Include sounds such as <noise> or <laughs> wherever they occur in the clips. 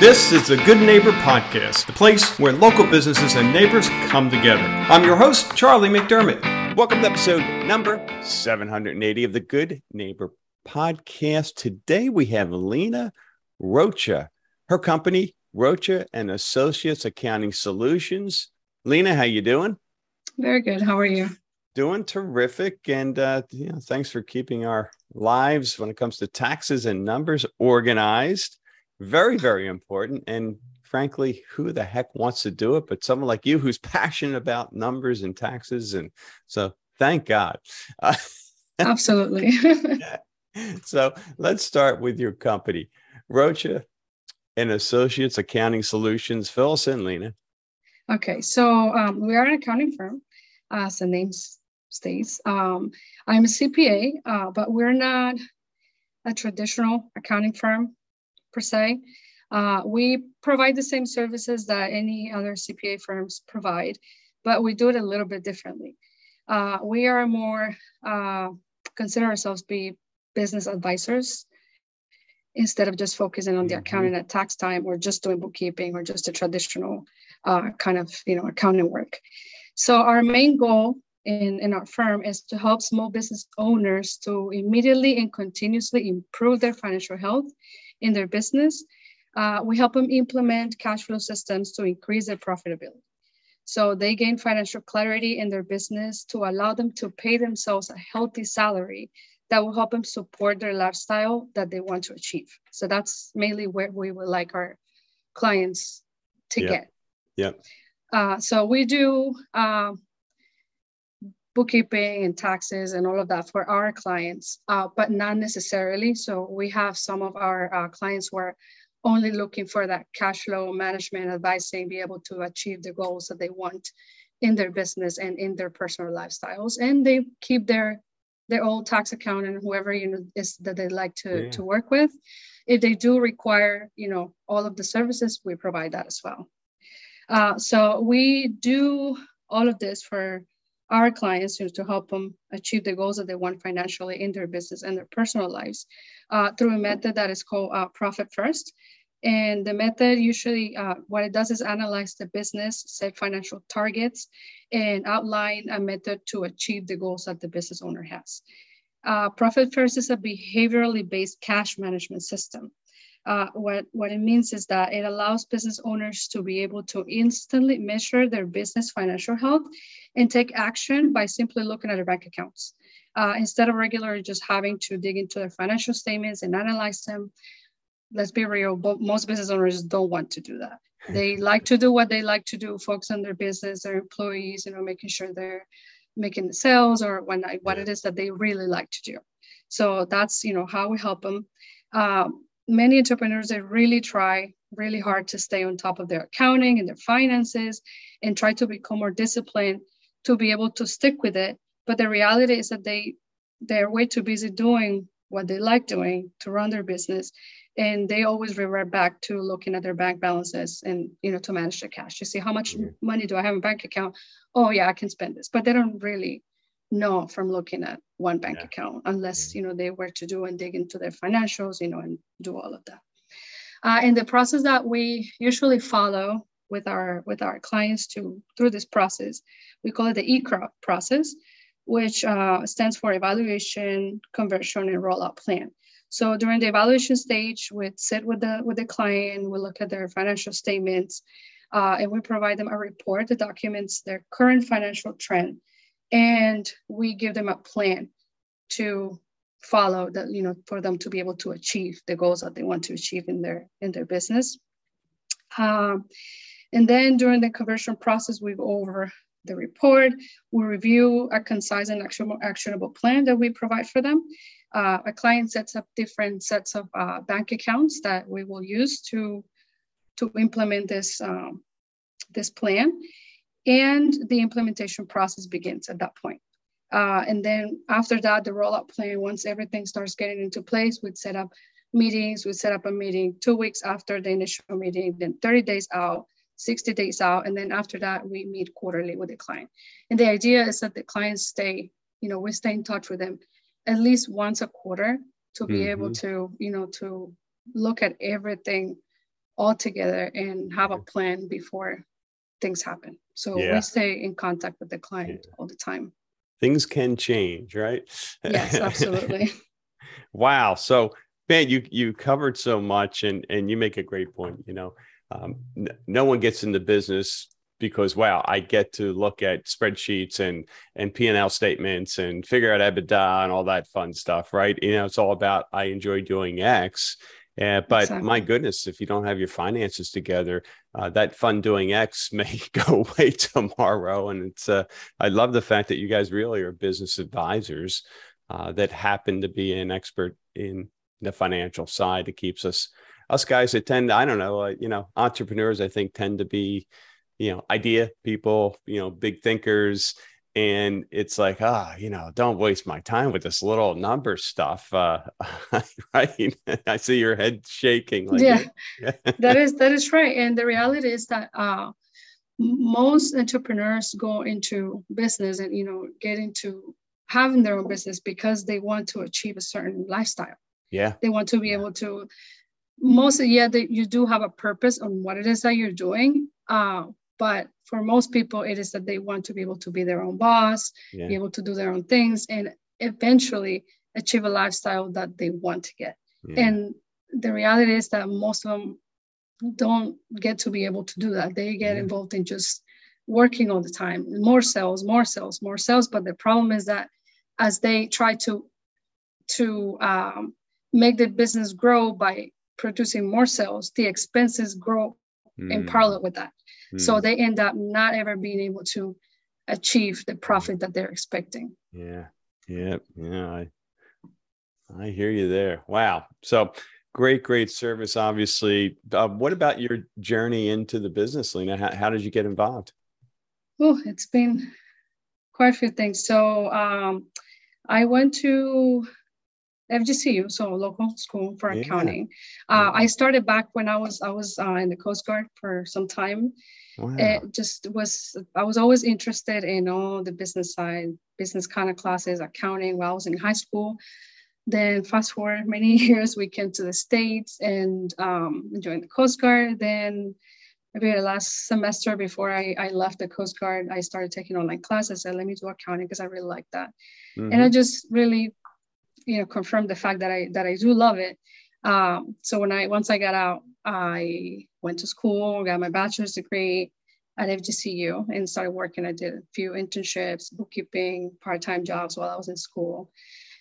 This is the Good Neighbor Podcast, the place where local businesses and neighbors come together. I'm your host, Charlie McDermott. Welcome to episode number 780 of the Good Neighbor Podcast. Today we have Lena Rocha, her company, Rocha and Associates Accounting Solutions. Lena, how you doing? Very good. How are you? Doing terrific, and uh, you know, thanks for keeping our lives when it comes to taxes and numbers organized very, very important. And frankly, who the heck wants to do it? But someone like you who's <laughs> passionate about numbers and taxes. And so thank God. Uh, <laughs> Absolutely. <laughs> so let's start with your company, Rocha and Associates Accounting Solutions. Fill us in, Lena. Okay, so um, we are an accounting firm, as the name states. Um, I'm a CPA, uh, but we're not a traditional accounting firm per se. Uh, we provide the same services that any other CPA firms provide, but we do it a little bit differently. Uh, we are more uh, consider ourselves be business advisors instead of just focusing on the mm-hmm. accounting at tax time or just doing bookkeeping or just a traditional uh, kind of you know accounting work. So our main goal in, in our firm is to help small business owners to immediately and continuously improve their financial health in their business. Uh, we help them implement cash flow systems to increase their profitability. So they gain financial clarity in their business to allow them to pay themselves a healthy salary that will help them support their lifestyle that they want to achieve. So that's mainly where we would like our clients to yep. get. Yeah. Uh, so we do uh, bookkeeping and taxes and all of that for our clients, uh, but not necessarily. So we have some of our uh, clients who are only looking for that cash flow management advising, be able to achieve the goals that they want in their business and in their personal lifestyles, and they keep their their old tax accountant, whoever you know is that they like to yeah. to work with. If they do require, you know, all of the services, we provide that as well. Uh, so we do all of this for our clients you know, to help them achieve the goals that they want financially in their business and their personal lives uh, through a method that is called uh, Profit First. And the method usually, uh, what it does is analyze the business, set financial targets, and outline a method to achieve the goals that the business owner has. Uh, Profit First is a behaviorally based cash management system. Uh, what, what it means is that it allows business owners to be able to instantly measure their business financial health and take action by simply looking at their bank accounts. Uh, instead of regularly just having to dig into their financial statements and analyze them, let's be real, most business owners don't want to do that. <laughs> They like to do what they like to do, focus on their business, their employees, you know, making sure they're making the sales or what, what it is that they really like to do. So that's, you know, how we help them. Um, many entrepreneurs they really try really hard to stay on top of their accounting and their finances and try to become more disciplined to be able to stick with it. But the reality is that they they're way too busy doing what they like doing to run their business. And they always revert back to looking at their bank balances and you know to manage the cash. You see how much mm-hmm. money do i have in bank account? Oh yeah i can spend this. But they don't really know from looking at one bank yeah. account unless you know they were to do and dig into their financials you know and do all of that. Uh, and the process that we usually follow with our with our clients to through this process we call it the ECRA process which uh, stands for evaluation conversion and rollout plan. So during the evaluation stage we sit with the with the client we look at their financial statements uh, and we provide them a report that documents their current financial trend and we give them a plan to follow that you know for them to be able to achieve the goals that they want to achieve in their in their business. Um, and then during the conversion process we go over the report we review a concise and actionable, actionable plan that we provide for them. Uh, a client sets up different sets of uh, bank accounts that we will use to to implement this um, this plan and the implementation process begins at that point. Uh, and then after that, the rollout plan, once everything starts getting into place, we'd set up meetings. We'd set up a meeting two weeks after the initial meeting, then 30 days out, 60 days out. And then after that, we meet quarterly with the client. And the idea is that the clients stay, you know, we stay in touch with them at least once a quarter to be mm-hmm. able to, you know, to look at everything all together and have a plan before things happen. So yeah. we stay in contact with the client yeah. all the time. Things can change, right? Yes, absolutely. <laughs> wow. So man, you you covered so much, and and you make a great point. You know, um, no one gets into business because wow, I get to look at spreadsheets and and P and L statements and figure out EBITDA and all that fun stuff, right? You know, it's all about I enjoy doing X. Yeah, but exactly. my goodness, if you don't have your finances together, uh, that fun doing X <laughs> may go away tomorrow. And it's, uh, I love the fact that you guys really are business advisors uh, that happen to be an expert in the financial side. It keeps us, us guys that tend, I don't know, uh, you know, entrepreneurs, I think tend to be, you know, idea people, you know, big thinkers. And it's like, ah, you know, don't waste my time with this little number stuff. Uh, <laughs> right. <laughs> I see your head shaking. Like, yeah, <laughs> that is, that is right. And the reality is that, uh, most entrepreneurs go into business and you know get into having their own business because they want to achieve a certain lifestyle yeah they want to be able to mostly yeah they, you do have a purpose on what it is that you're doing uh, but for most people, it is that they want to be able to be their own boss, yeah. be able to do their own things, and eventually achieve a lifestyle that they want to get. Yeah. And the reality is that most of them don't get to be able to do that. They get yeah. involved in just working all the time, more sales, more sales, more sales. But the problem is that as they try to to um, make the business grow by producing more sales, the expenses grow mm. in parallel with that. So hmm. they end up not ever being able to achieve the profit that they're expecting. Yeah. Yeah. Yeah. I I hear you there. Wow. So great, great service, obviously. Uh, what about your journey into the business, Lena? How, how did you get involved? Oh, it's been quite a few things. So um, I went to FGCU, so local school for yeah. accounting. Uh, I started back when I was I was uh, in the Coast Guard for some time. Wow. It just was I was always interested in all the business side, business kind of classes, accounting while I was in high school. Then fast forward many <laughs> years, we came to the States and um, joined the Coast Guard. Then maybe the last semester before I, I left the Coast Guard, I started taking online classes. I said, let me do accounting because I really like that. Mm-hmm. And I just really you know confirmed the fact that I that I do love it. Um, so when I once I got out, I went to school, got my bachelor's degree at FGCU, and started working. I did a few internships, bookkeeping, part-time jobs while I was in school,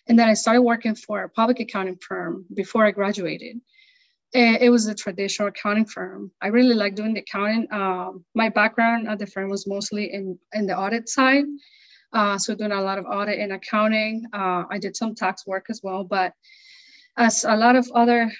and then I started working for a public accounting firm before I graduated. It was a traditional accounting firm. I really like doing the accounting. Um, my background at the firm was mostly in in the audit side. Uh, so doing a lot of audit and accounting. Uh, I did some tax work as well, but as a lot of other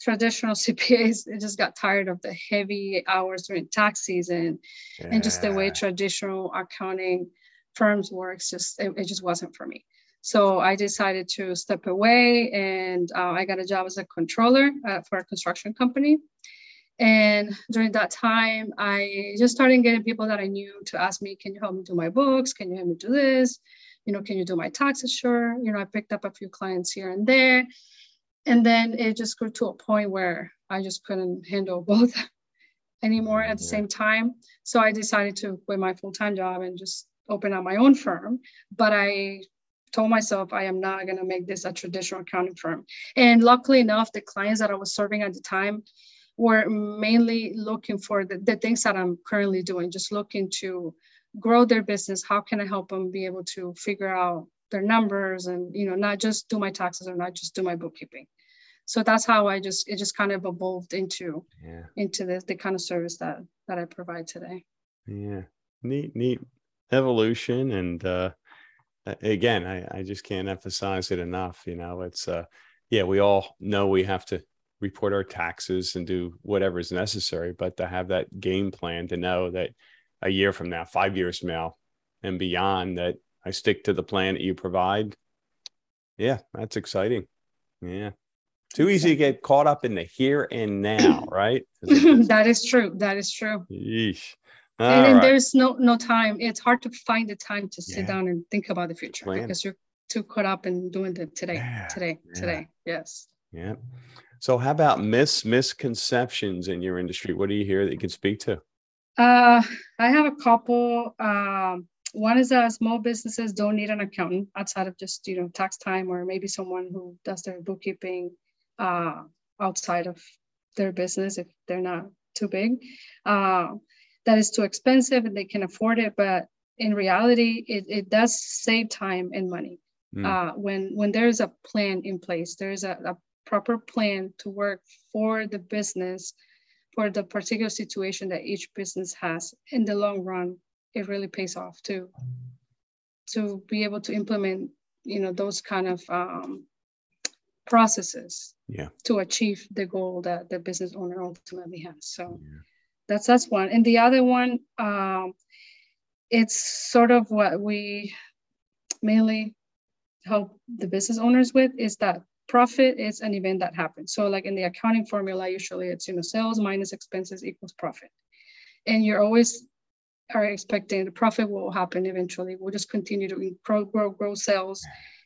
traditional <laughs> CPAs, it just got tired of the heavy hours during tax season yeah. and just the way traditional accounting firms works. Just it, it, just wasn't for me. So I decided to step away, and uh, I got a job as a controller uh, for a construction company. And during that time, I just started getting people that I knew to ask me, can you help me do my books? Can you help me do this? You know, can you do my taxes? Sure. You know, I picked up a few clients here and there. And then it just grew to a point where I just couldn't handle <laughs> both anymore at the same time. So I decided to quit my full-time job and just open up my own firm. But I told myself I am not going to make this a traditional accounting firm. And luckily enough, the clients that I was serving at the time, were mainly looking for the, the things that I'm currently doing, just looking to grow their business. How can I help them be able to figure out their numbers and you know not just do my taxes or not just do my bookkeeping so that's how i just it just kind of evolved into yeah. into the, the kind of service that that i provide today yeah neat neat evolution and uh again i i just can't emphasize it enough you know it's uh yeah we all know we have to report our taxes and do whatever is necessary, but to have that game plan to know that a year from now, five years from now, and beyond, that I stick to the plan that you provide. Yeah, that's exciting. Yeah. Too easy to get caught up in the here and now, <laughs> right? that is true. That is true. Yeesh. and, right. there's no no time. It's hard to find the time to sit yeah. down and think about the future plan. because you're too caught up in doing the today, yeah. today, yeah. today. Yes. Yeah. So, how about mis misconceptions in your industry? What do you hear that you can speak to? Uh, I have a couple. Um, one is that small businesses don't need an accountant outside of just you know tax time, or maybe someone who does their bookkeeping uh, outside of their business if they're not too big. Uh, that is too expensive and they can afford it, but in reality, it, it does save time and money. Mm. Uh, when when there's a plan in place, there's a, a proper plan to work for the business for the particular situation that each business has. In the long run it really pays off to to be able to implement you know those kind of um, processes yeah. to achieve the goal that the business owner ultimately has. So yeah. that's that's one. And the other one um, it's sort of what we mainly help the business owners with is that profit is an event that happens. So like in the accounting formula, usually it's, you know, sales minus expenses equals profit. And you're always are expecting the profit will happen eventually. We'll just continue to grow, grow, grow sales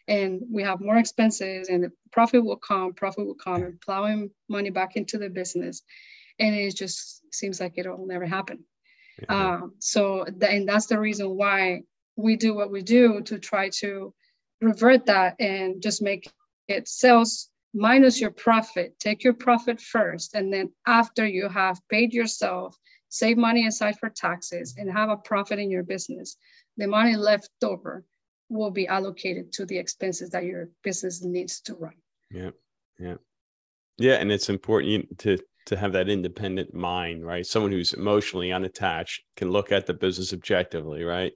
and we have more expenses and the profit will come, profit will come and plowing money back into the business. And it just seems like it'll never happen. Um, so, the, and that's the reason why we do what we do to try to revert that and just make it sales minus your profit. Take your profit first. And then after you have paid yourself, save money aside for taxes, and have a profit in your business, the money left over will be allocated to the expenses that your business needs to run. Yeah. Yeah. Yeah. And it's important to to have that independent mind, right? Someone who's emotionally unattached can look at the business objectively, right?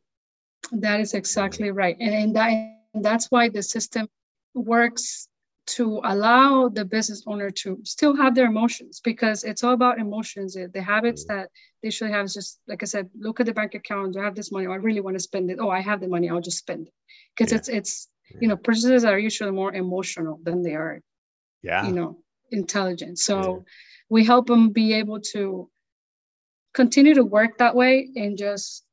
That is exactly mm-hmm. right. And, and that and that's why the system works to allow the business owner to still have their emotions because it's all about emotions. The habits mm. that they should have is just like i said look at the bank account. Do i have this money? Oh, i really want to spend it. Oh i have the money. I'll just spend it. Because yeah. it's it's you know purchases are usually more emotional than they are yeah. you know intelligent. So yeah. we help them be able to continue to work that way and just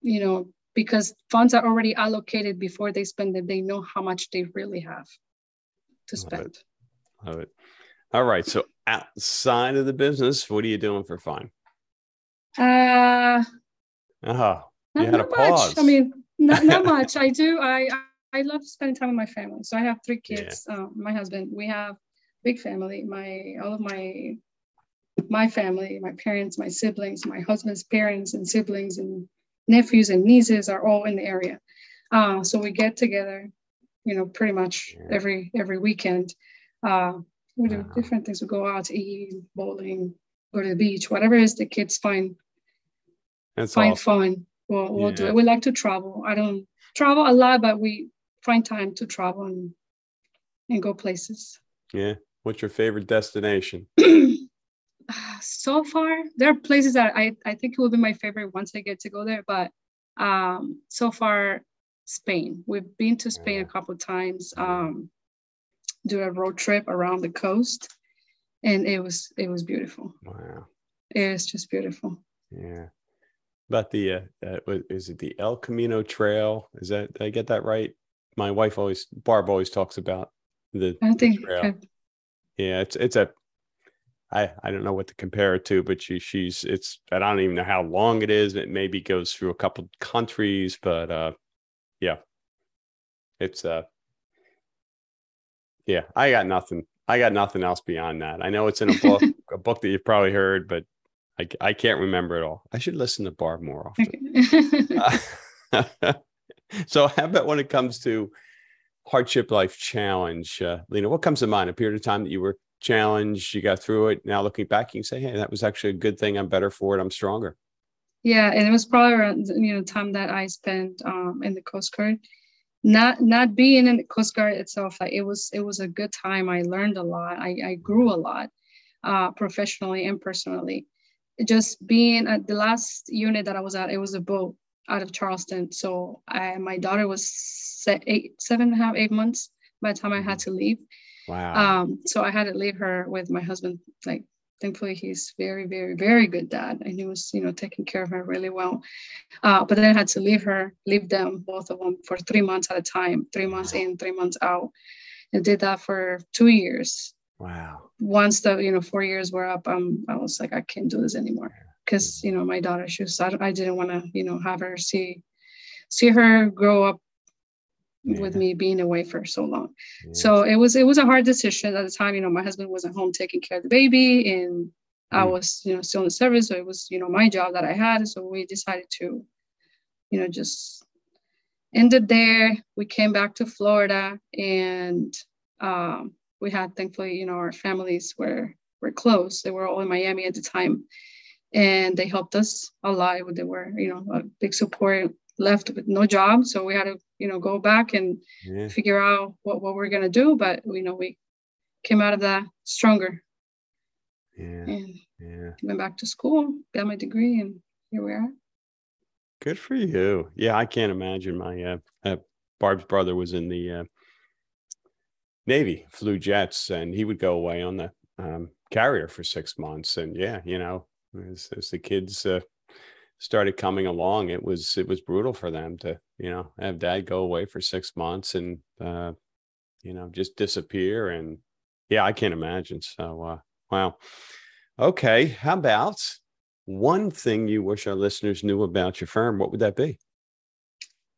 you know because funds are already allocated before they spend it they know how much they really have to spend Love it. Love it. all right so outside of the business what are you doing for fun uh uh-huh you had a pause much. i mean not, not <laughs> much i do i i love spending time with my family so i have three kids yeah. um, my husband we have big family my all of my my family my parents my siblings my husband's parents and siblings and nephews and nieces are all in the area. Uh, so we get together, you know, pretty much every every weekend. Uh, we do different things. We go out to eat, bowling, go to the beach, whatever is the kids find That's find awesome. fun. We'll, we'll yeah. do it. We like to travel. I don't travel a lot, but we find time to travel and and go places. Yeah. What's your favorite destination? <clears throat> so far there are places that I, I think it will be my favorite once I get to go there, but um, so far Spain. We've been to Spain a couple times, um, do a road trip around the coast, and it was it was beautiful. Wow, it was just beautiful. Yeah, about the uh, uh, is it the El Camino Trail? Is that did I get that right? My wife always Barb always talks about the. I think. The yeah, it's it's a I, I don't know what to compare it to, but she she's it's I don't even know how long it is. It maybe goes through a couple countries, but uh yeah. It's uh yeah, I got nothing. I got nothing else beyond that. I know it's in a book, <laughs> a book that you've probably heard, but I, I can't remember it all. I should listen to Barb more often. uh, <laughs> <laughs> so, how about when it comes to hardship life challenge, uh, Lena? What comes to mind? A period of time that you were challenge you got through it now looking back you can say hey that was actually a good thing. I'm better for it. I'm stronger. Yeah and it was probably around you know time that i spent um, in the coast guard. Not not being in the coast guard itself like it was it was a good time. I learned a lot. I, I grew a lot uh, professionally and personally. Just being at the last unit that i was at it was a boat out of charleston. So I, my daughter was set eight seven and a half eight months by the time i had mm-hmm. to leave Wow. Um, so I had to leave her with my husband. Like, thankfully, he's very, very, very good dad, and he was, you know, taking care of her really well. Uh, but then I had to leave her, leave them, both of them, for three months at a time, three months in, three months out, and did that for two years. Wow. Once the you know four years were up, um, I was like, I can't do this anymore because you know my daughter, she was, I, I didn't want to you know have her see see her grow up yeah. with me being away for so long. Yeah. So it was it was a hard decision at the time. You know, my husband wasn't home taking care of the baby, and mm. I was you know still in the service, so it was you know my job that I had. So we decided to, you know, just ended there. We came back to Florida, and um, we had thankfully you know our families were were close. They were all in Miami at the time, and they helped us a lot. They were you know a big support left with no job so we had to you know go back and yeah. figure out what, what we're going to do but you know we came out of that stronger. Yeah. And yeah. went back to school got my degree and here we are. Good for you. Yeah i can't imagine my uh, uh barb's brother was in the uh, navy flew jets and he would go away on the um, carrier for six months and yeah you know as, as the kids uh, started coming along, it was it was brutal for them to you know have dad go away for six months and uh, you know just disappear and yeah, I can't imagine. So uh, wow, okay, how about one thing you wish our listeners knew about your firm? What would that be?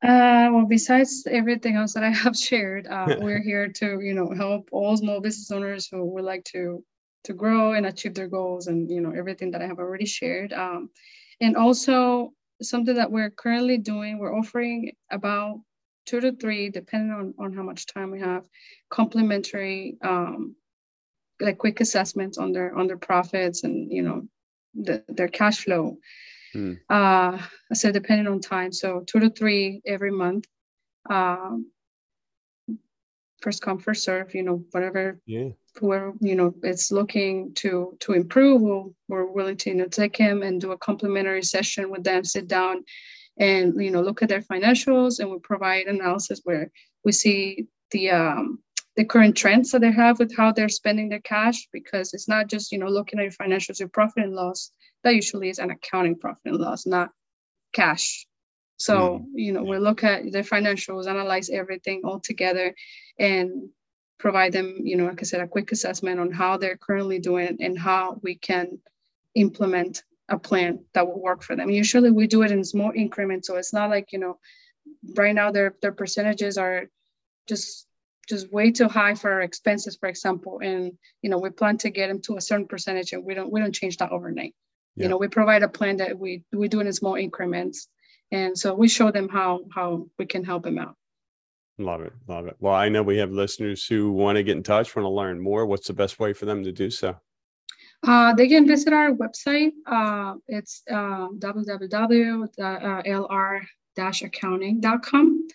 Uh, well, besides everything else that I have <laughs> shared, uh, <laughs> we're here to, you know, help all small business owners who would like to to grow and achieve their goals, and you know everything that I have already shared. Um, and also something that we're currently doing, we're offering about two to three, depending on, on how much time we have, complimentary um, like quick assessments on their on their profits and you know the, their cash flow. Hmm. Uh, so depending on time, so two to three every month. Um, first come first serve you know whatever yeah whoever you know it's looking to to improve we'll, we're willing to you know take him and do a complimentary session with them sit down and you know look at their financials and we provide analysis where we see the um the current trends that they have with how they're spending their cash because it's not just you know looking at your financials your profit and loss that usually is an accounting profit and loss not cash so, mm. you know, we look at their financials, analyze everything all together, and provide them, you know, like I said, a quick assessment on how they're currently doing and how we can implement a plan that will work for them. Usually we do it in small increments. So it's not like, you know, right now their their percentages are just just way too high for our expenses, for example. And you know, we plan to get them to a certain percentage and we don't we don't change that overnight. Yeah. You know, we provide a plan that we we do it in small increments and so we show them how how we can help them out love it love it. Well i know we have listeners who want to get in touch want to learn more. What's the best way for them to do so? Uh, they can visit our website. Uh, it's uh, www.lr-accounting.com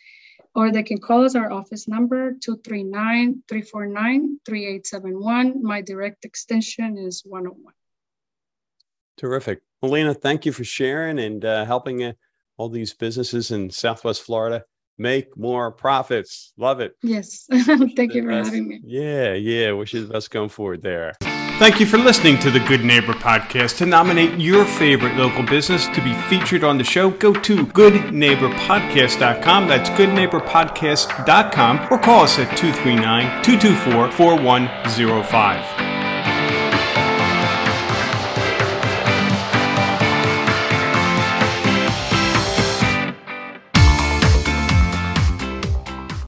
or they can call us. Our office number 239-349-3871 my direct extension is 101 terrific. Melina thank you for sharing and uh, helping uh, all these businesses in Southwest Florida make more profits. Love it. Yes. <laughs> Thank you for having me. Yeah, yeah. Wish you the best going forward there. Thank you for listening to the Good Neighbor Podcast. To nominate your favorite local business to be featured on the show, go to goodneighborpodcast.com. That's goodneighborpodcast.com or call us at 239 224 4105.